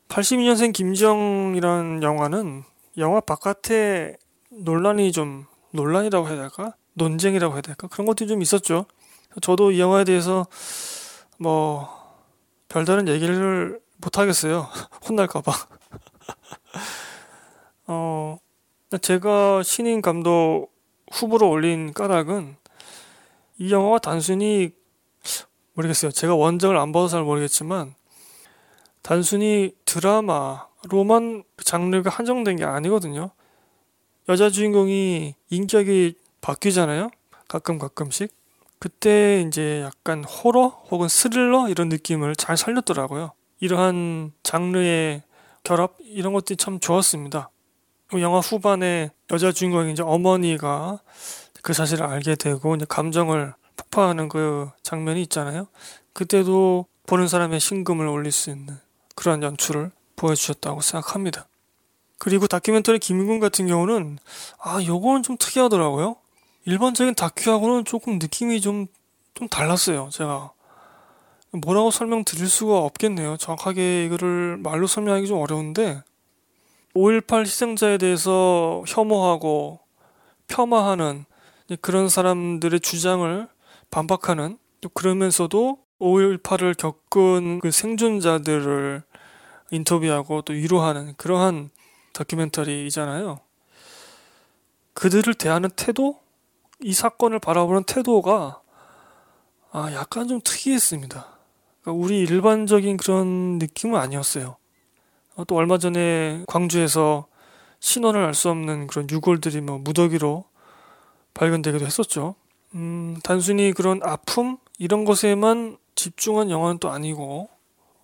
82년생 김지영이라는 영화는 영화 바깥에 논란이 좀 논란이라고 해야 될까? 논쟁이라고 해야 될까? 그런 것들이 좀 있었죠. 저도 이 영화에 대해서 뭐 별다른 얘기를 못 하겠어요. 혼날까봐. 어, 제가 신인 감독 후보로 올린 까닭은 이 영화가 단순히 모르겠어요. 제가 원작을 안 봐서 잘 모르겠지만 단순히 드라마로만 그 장르가 한정된 게 아니거든요. 여자 주인공이 인격이 바뀌잖아요. 가끔 가끔씩. 그때 이제 약간 호러 혹은 스릴러 이런 느낌을 잘 살렸더라고요. 이러한 장르의 결합 이런 것들이 참 좋았습니다. 영화 후반에 여자 주인공이 이제 어머니가 그 사실을 알게 되고 이제 감정을 폭파하는 그 장면이 있잖아요. 그때도 보는 사람의 심금을 올릴 수 있는 그런 연출을 보여주셨다고 생각합니다. 그리고 다큐멘터리 김인군 같은 경우는 아 요거는 좀 특이하더라고요. 일반적인 다큐하고는 조금 느낌이 좀 좀 달랐어요. 제가 뭐라고 설명드릴 수가 없겠네요. 정확하게 이거를 말로 설명하기 좀 어려운데 5.18 희생자에 대해서 혐오하고 폄하하는 그런 사람들의 주장을 반박하는 그러면서도 5.18을 겪은 그 생존자들을 인터뷰하고 또 위로하는 그러한 다큐멘터리이잖아요. 그들을 대하는 태도, 이 사건을 바라보는 태도가 아, 약간 좀 특이했습니다. 그러니까 우리 일반적인 그런 느낌은 아니었어요. 어, 또 얼마 전에 광주에서 신원을 알 수 없는 그런 유골들이 뭐 무더기로 발견되기도 했었죠. 음, 단순히 그런 아픔 이런 것에만 집중한 영화는 또 아니고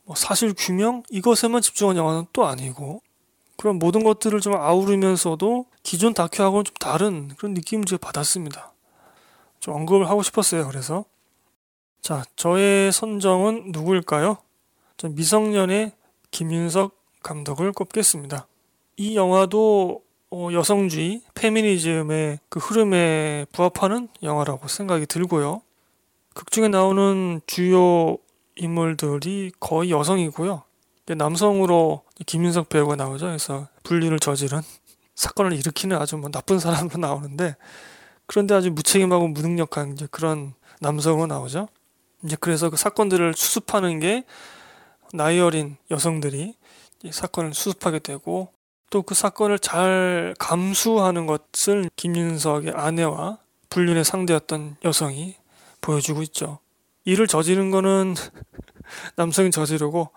뭐 사실 규명 이것에만 집중한 영화는 또 아니고 그런 모든 것들을 좀 아우르면서도 기존 다큐하고는 좀 다른 그런 느낌을 제가 받았습니다. 좀 언급을 하고 싶었어요. 그래서 자 저의 선정은 누구일까요? 전 미성년의 김윤석 감독을 꼽겠습니다. 이 영화도 어, 여성주의, 페미니즘의 그 흐름에 부합하는 영화라고 생각이 들고요. 극 중에 나오는 주요 인물들이 거의 여성이고요. 남성으로 김윤석 배우가 나오죠. 그래서 불륜을 저지른 사건을 일으키는 아주 뭐 나쁜 사람으로 나오는데 그런데 아주 무책임하고 무능력한 이제 그런 남성으로 나오죠. 이제 그래서 그 사건들을 수습하는 게 나이 어린 여성들이 사건을 수습하게 되고 또 그 사건을 잘 감수하는 것을 김윤석의 아내와 불륜의 상대였던 여성이 보여주고 있죠. 일을 저지른 거는 남성이 저지르고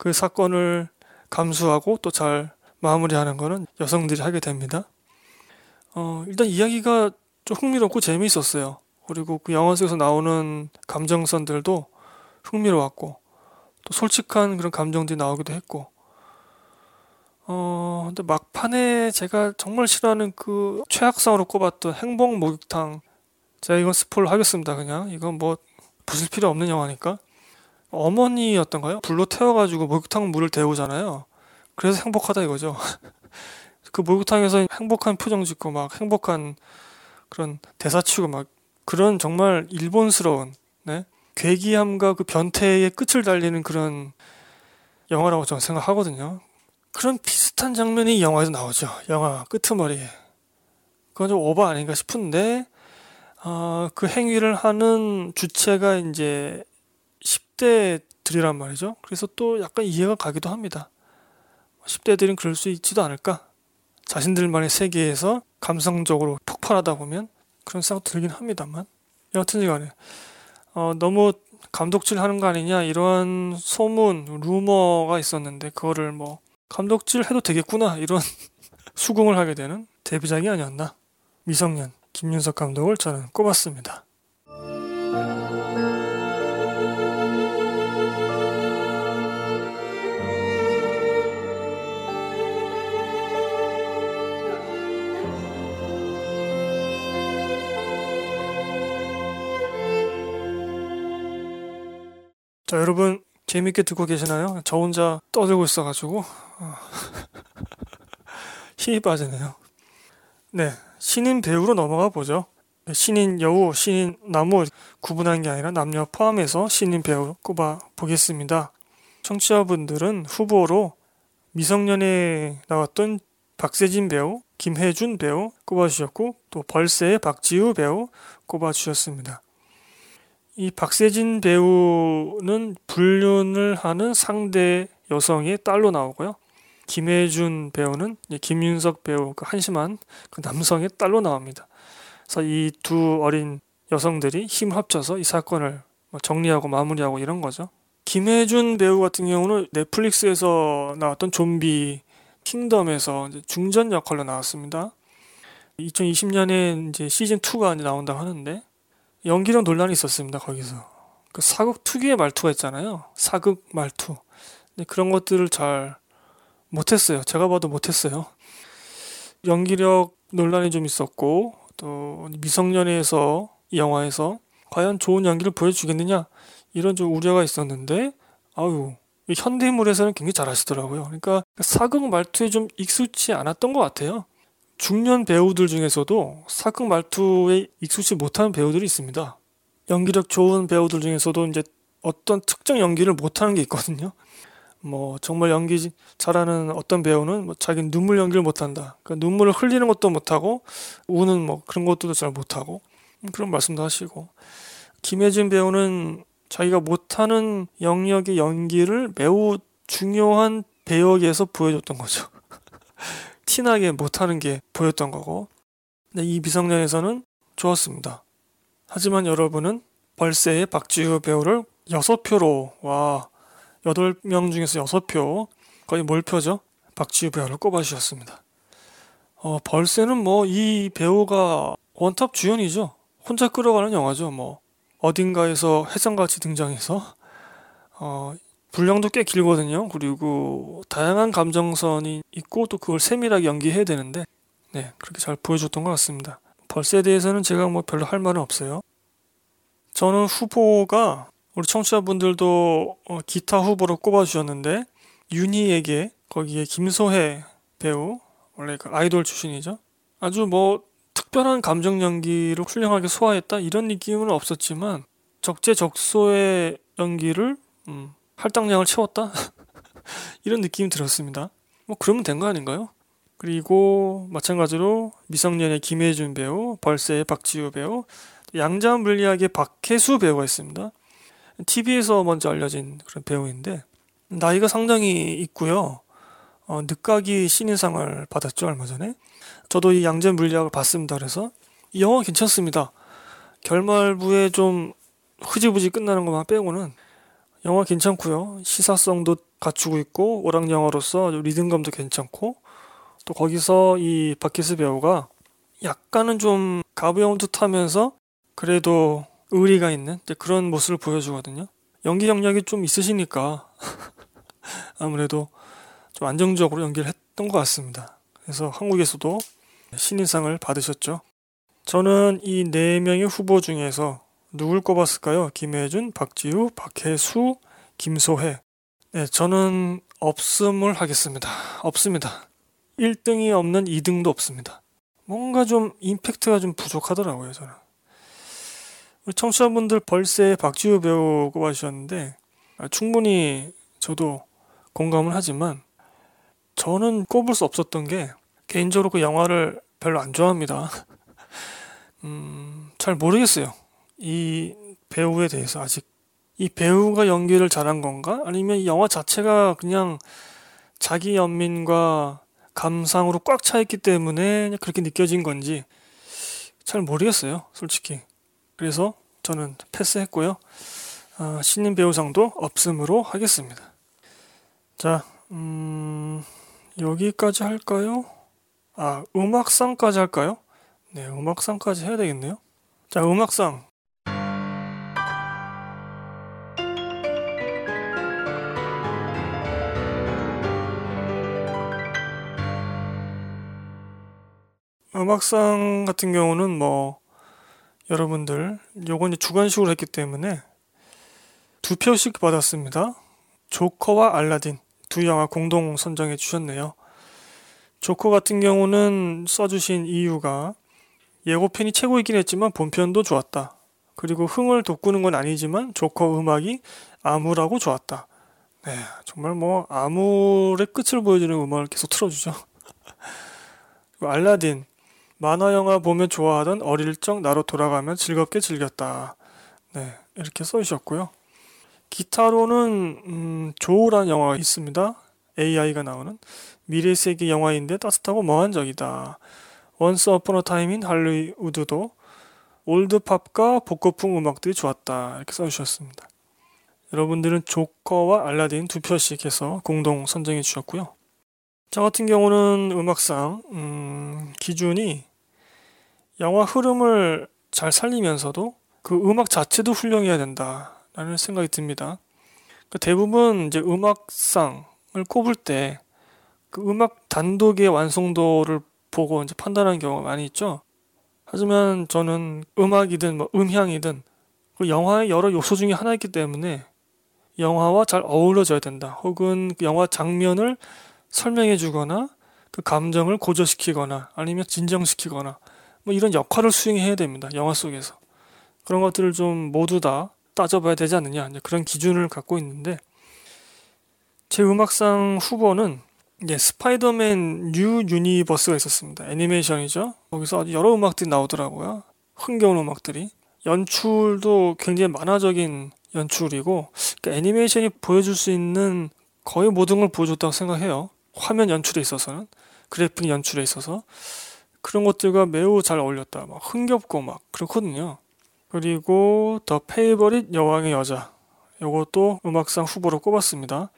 그 사건을 감수하고 또 잘 마무리하는 거는 여성들이 하게 됩니다. 어, 일단 이야기가 좀 흥미롭고 재미있었어요. 그리고 그 영화 속에서 나오는 감정선들도 흥미로웠고 또 솔직한 그런 감정들이 나오기도 했고 어, 근데 막판에 제가 정말 싫어하는 그 최악상으로 꼽았던 행복 목욕탕. 제가 이건 스포를 하겠습니다, 그냥. 이건 뭐, 부술 필요 없는 영화니까. 어머니였던가요? 불로 태워가지고 목욕탕 물을 데우잖아요. 그래서 행복하다 이거죠. 그 목욕탕에서 행복한 표정 짓고 막 행복한 그런 대사 치고 막 그런 정말 일본스러운, 네? 괴기함과 그 변태의 끝을 달리는 그런 영화라고 저는 생각하거든요. 그런 비슷한 장면이 영화에서 나오죠. 영화 끄트머리에. 그건 좀 오버 아닌가 싶은데, 어, 그 행위를 하는 주체가 이제 10대들이란 말이죠. 그래서 또 약간 이해가 가기도 합니다. 10대들은 그럴 수 있지도 않을까? 자신들만의 세계에서 감성적으로 폭발하다 보면 그런 생각도 들긴 합니다만. 여하튼 간에, 어, 너무 감독질 하는 거 아니냐, 이런 소문, 루머가 있었는데, 그거를 뭐, 감독질 해도 되겠구나 이런 수긍을 하게 되는 데뷔작이 아니었나 미성년 김윤석 감독을 저는 꼽았습니다. 자 여러분 재밌게 듣고 계시나요? 저 혼자 떠들고 있어가지고 어. 힘이 빠지네요. 네, 신인 배우로 넘어가 보죠. 네, 신인 여우, 신인 나무 구분한 게 아니라 남녀 포함해서 신인 배우 꼽아 보겠습니다. 청취자분들은 후보로 미성년에 나왔던 박세진 배우, 김혜준 배우 꼽아주셨고 또 벌새의 박지우 배우 꼽아주셨습니다. 이 박세진 배우는 불륜을 하는 상대 여성의 딸로 나오고요. 김혜준 배우는 김윤석 배우 그 한심한 그 남성의 딸로 나옵니다. 그래서 이 두 어린 여성들이 힘을 합쳐서 이 사건을 뭐 정리하고 마무리하고 이런 거죠. 김혜준 배우 같은 경우는 넷플릭스에서 나왔던 좀비 킹덤에서 중전 역할로 나왔습니다. 2020년에 이제 시즌 2가 이제 나온다고 하는데 연기력 논란이 있었습니다. 거기서 그 사극 특유의 말투가 있잖아요. 사극 말투. 그런 것들을 잘 못했어요. 제가 봐도 못했어요. 연기력 논란이 좀 있었고 또 미성년에서 이 영화에서 과연 좋은 연기를 보여주겠느냐 이런 좀 우려가 있었는데 아유 현대물에서는 굉장히 잘하시더라고요. 그러니까 사극 말투에 좀 익숙치 않았던 것 같아요. 중년 배우들 중에서도 사극 말투에 익숙치 못하는 배우들이 있습니다. 연기력 좋은 배우들 중에서도 이제 어떤 특정 연기를 못하는 게 있거든요. 뭐 정말 연기 잘하는 어떤 배우는 뭐 자기 눈물 연기를 못한다. 그러니까 눈물을 흘리는 것도 못하고 우는 뭐 그런 것도 잘 못하고 그런 말씀도 하시고 김혜진 배우는 자기가 못하는 영역의 연기를 매우 중요한 배역에서 보여줬던 거죠. 티나게 못하는 게 보였던 거고 근데 이 미성년에서는 좋았습니다. 하지만 여러분은 벌새의 박지우 배우를 6표로 와 8명 중에서 6표 거의 몰표죠. 박지우 배우를 꼽아주셨습니다. 어, 벌새는 뭐 이 배우가 원탑 주연이죠. 혼자 끌어가는 영화죠. 뭐 어딘가에서 해성같이 등장해서 어, 분량도 꽤 길거든요. 그리고 다양한 감정선이 있고 또 그걸 세밀하게 연기해야 되는데 네 그렇게 잘 보여줬던 것 같습니다. 벌새에 대해서는 제가 뭐 별로 할 말은 없어요. 저는 후보가 우리 청취자분들도 어, 기타 후보로 꼽아주셨는데 윤희에게 거기에 김소혜 배우 원래 그 아이돌 출신이죠. 아주 뭐 특별한 감정 연기를 훌륭하게 소화했다 이런 느낌은 없었지만 적재적소의 연기를 음, 할당량을 채웠다 이런 느낌이 들었습니다. 뭐 그러면 된 거 아닌가요? 그리고 마찬가지로 미성년의 김혜준 배우, 벌새의 박지우 배우, 양자 물리학의 박혜수 배우가 있습니다. TV에서 먼저 알려진 그런 배우인데 나이가 상당히 있고요. 어, 늦가기 신인상을 받았죠 얼마 전에. 저도 이 양자 물리학을 봤습니다. 그래서 이 영화 괜찮습니다. 결말부에 좀 흐지부지 끝나는 것만 빼고는 영화 괜찮고요. 시사성도 갖추고 있고 오락 영화로서 리듬감도 괜찮고 또 거기서 이 박희스 배우가 약간은 좀 가벼운 듯하면서 그래도 의리가 있는 그런 모습을 보여주거든요. 연기 경력이 좀 있으시니까 아무래도 좀 안정적으로 연기를 했던 것 같습니다. 그래서 한국에서도 신인상을 받으셨죠. 저는 이 네 명의 후보 중에서 누굴 꼽았을까요? 김혜준, 박지우, 박혜수, 김소혜. 네, 저는 없음을 하겠습니다. 없습니다. 1등이 없는 2등도 없습니다. 뭔가 좀 임팩트가 좀 부족하더라고요, 저는. 우리 청취자분들 벌새 박지우 배우 꼽아주셨는데 아, 충분히 저도 공감을 하지만 저는 꼽을 수 없었던 게 개인적으로 그 영화를 별로 안 좋아합니다. 음, 잘 모르겠어요. 이 배우에 대해서 아직 이 배우가 연기를 잘한 건가? 아니면 이 영화 자체가 그냥 자기 연민과 감상으로 꽉 차 있기 때문에 그렇게 느껴진 건지 잘 모르겠어요, 솔직히. 그래서 저는 패스했고요. 어, 신인 배우상도 없음으로 하겠습니다. 자, 음, 여기까지 할까요? 아, 음악상까지 할까요? 네, 음악상까지 해야 되겠네요. 자, 음악상. 음악상 같은 경우는 뭐 여러분들 요건 주관식으로 했기 때문에 두 표씩 받았습니다. 조커와 알라딘 두 영화 공동 선정해 주셨네요. 조커 같은 경우는 써주신 이유가 예고편이 최고이긴 했지만 본편도 좋았다. 그리고 흥을 돋구는 건 아니지만 조커 음악이 암울하고 좋았다. 네, 정말 뭐 암울의 끝을 보여주는 음악을 계속 틀어주죠. 알라딘 만화 영화 보면 좋아하던 어릴 적 나로 돌아가면 즐겁게 즐겼다. 네, 이렇게 써주셨고요. 기타로는 음, Zoe란 영화가 있습니다. AI가 나오는 미래 세계 영화인데 따뜻하고 몽환적이다. Once Upon a Time in 할리우드도 old pop과 복고풍 음악들이 좋았다. 이렇게 써주셨습니다. 여러분들은 조커와 알라딘 두 표씩 해서 공동 선정해 주셨고요. 저 같은 경우는 음악상 음, 기준이 영화 흐름을 잘 살리면서도 그 음악 자체도 훌륭해야 된다라는 생각이 듭니다. 그 대부분 이제 음악상을 꼽을 때 그 음악 단독의 완성도를 보고 이제 판단하는 경우가 많이 있죠. 하지만 저는 음악이든 뭐 음향이든 그 영화의 여러 요소 중에 하나이기 때문에 영화와 잘 어우러져야 된다. 혹은 그 영화 장면을 설명해 주거나 그 감정을 고조시키거나 아니면 진정시키거나 뭐 이런 역할을 수행해야 됩니다. 영화 속에서. 그런 것들을 좀 모두 다 따져봐야 되지 않느냐. 그런 기준을 갖고 있는데 제 음악상 후보는 예, 스파이더맨 New Universe가 있었습니다. 애니메이션이죠. 거기서 아주 여러 음악들이 나오더라고요. 흥겨운 음악들이. 연출도 굉장히 만화적인 연출이고 그러니까 애니메이션이 보여줄 수 있는 거의 모든 걸 보여줬다고 생각해요. 화면 연출에 있어서는 그래픽 연출에 있어서 그런 것들과 매우 잘 어울렸다. 막 흥겹고 막 그렇거든요. 그리고 더 페이버릿 여왕의 여자. 이것도 음악상 후보로 꼽았습니다.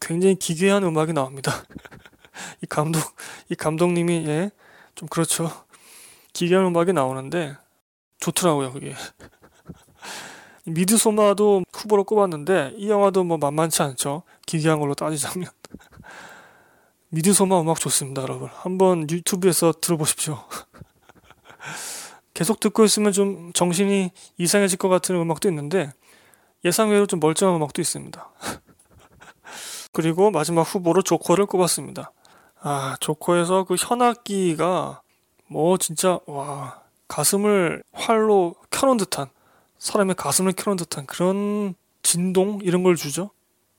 굉장히 기괴한 음악이 나옵니다. 이 감독, 이 감독님이, 예, 좀 그렇죠. 기괴한 음악이 나오는데, 좋더라고요, 그게. 미드소마도 후보로 꼽았는데, 이 영화도 뭐 만만치 않죠. 기괴한 걸로 따지자면. 미드소마 음악 좋습니다, 여러분. 한번 유튜브에서 들어보십시오. 계속 듣고 있으면 좀 정신이 이상해질 것 같은 음악도 있는데, 예상외로 좀 멀쩡한 음악도 있습니다. 그리고 마지막 후보로 조커를 꼽았습니다. 아, 조커에서 그 현악기가 뭐 진짜 와 가슴을 활로 켜놓은 듯한 사람의 가슴을 켜놓은 듯한 그런 진동 이런 걸 주죠.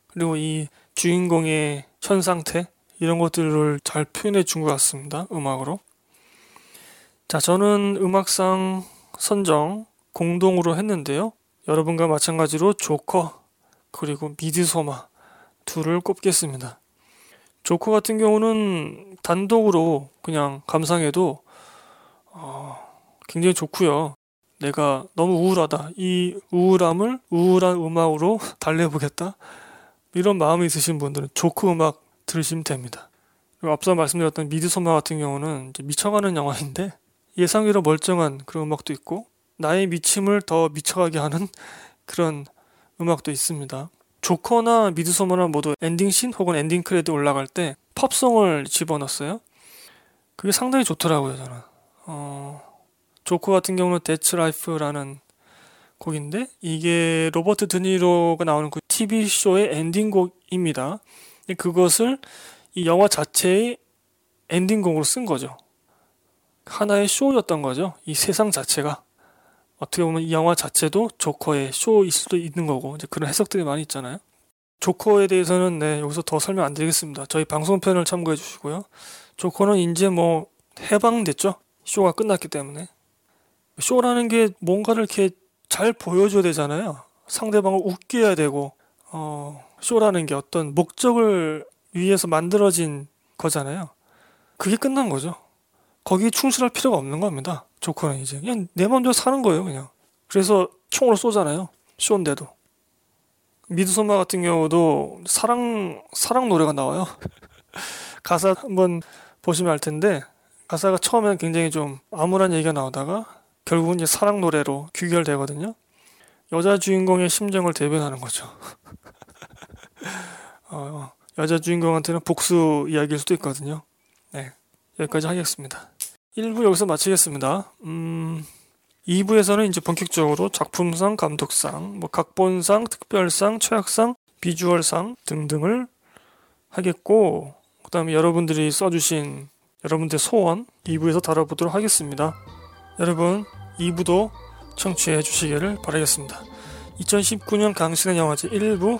그리고 이 주인공의 현 상태 이런 것들을 잘 표현해 준 것 같습니다. 음악으로. 자, 저는 음악상 선정 공동으로 했는데요. 여러분과 마찬가지로 조커 그리고 미드소마 둘을 꼽겠습니다. 조커 같은 경우는 단독으로 그냥 감상해도 어, 굉장히 좋고요. 내가 너무 우울하다. 이 우울함을 우울한 음악으로 달래보겠다. 이런 마음이 있으신 분들은 조커 음악 들으시면 됩니다. 그리고 앞서 말씀드렸던 미드소마 같은 경우는 미쳐가는 영화인데 예상외로 멀쩡한 그런 음악도 있고 나의 미침을 더 미쳐가게 하는 그런 음악도 있습니다. 조커나 미드소마나 모두 ending scene 혹은 ending credit 올라갈 때 팝송을 집어넣었어요. 그게 상당히 좋더라고요, 저는. 어, 조커 같은 경우는 That's Life라는 곡인데 이게 로버트 드니로가 나오는 그 TV쇼의 ending곡입니다. 그것을 이 영화 자체의 ending곡으로 쓴 거죠. 하나의 쇼였던 거죠. 이 세상 자체가. 어떻게 보면 이 영화 자체도 조커의 쇼일 수도 있는 거고 이제 그런 해석들이 많이 있잖아요. 조커에 대해서는 네 여기서 더 설명 안 드리겠습니다. 저희 방송편을 참고해 주시고요. 조커는 이제 뭐 해방됐죠. 쇼가 끝났기 때문에 쇼라는 게 뭔가를 이렇게 잘 보여줘야 되잖아요. 상대방을 웃게 해야 되고 어 쇼라는 게 어떤 목적을 위해서 만들어진 거잖아요. 그게 끝난 거죠. 거기에 충실할 필요가 없는 겁니다. 조커는 이제. 그냥 내 맘대로 사는 거예요 그냥. 그래서 총으로 쏘잖아요. 쇼인데도. 미드소마 같은 경우도 사랑 사랑 노래가 나와요. 가사 한번 보시면 알 텐데 가사가 처음에는 굉장히 좀 암울한 얘기가 나오다가 결국은 이제 사랑 노래로 귀결되거든요. 여자 주인공의 심정을 대변하는 거죠 어, 여자 주인공한테는 복수 이야기일 수도 있거든요 네 여기까지 하겠습니다 1부 여기서 마치겠습니다. 음, 2부에서는 이제 본격적으로 작품상, 감독상, 뭐 각본상, 특별상, 최악상, 비주얼상 등등을 하겠고, 그 다음에 여러분들이 써주신 여러분들 소원 2부에서 다뤄보도록 하겠습니다. 여러분, 2부도 청취해 주시기를 바라겠습니다. 2019년 강신의 영화제 1부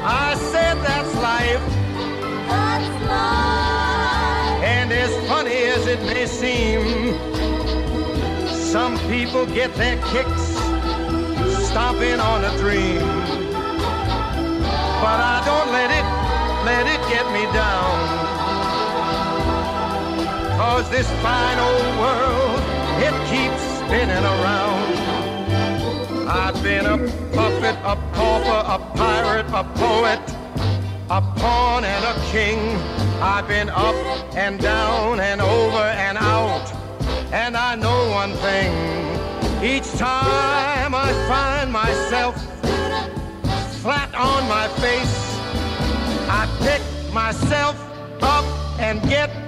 I said that's life. That's life. And as funny as it may seem, some people get their kicks stomping on a dream. But I don't let it, let it get me down. Cause this fine old world, it keeps spinning around. I've been a puppet, a pauper, a pirate, a poet, a pawn and a king. I've been up and down and over and out. And I know one thing. Each time I find myself flat on my face, I pick myself up and get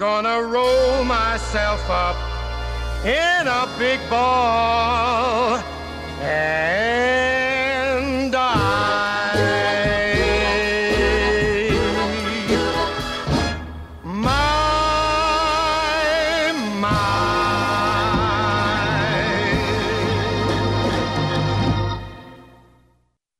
gonna roll myself up in a big ball. And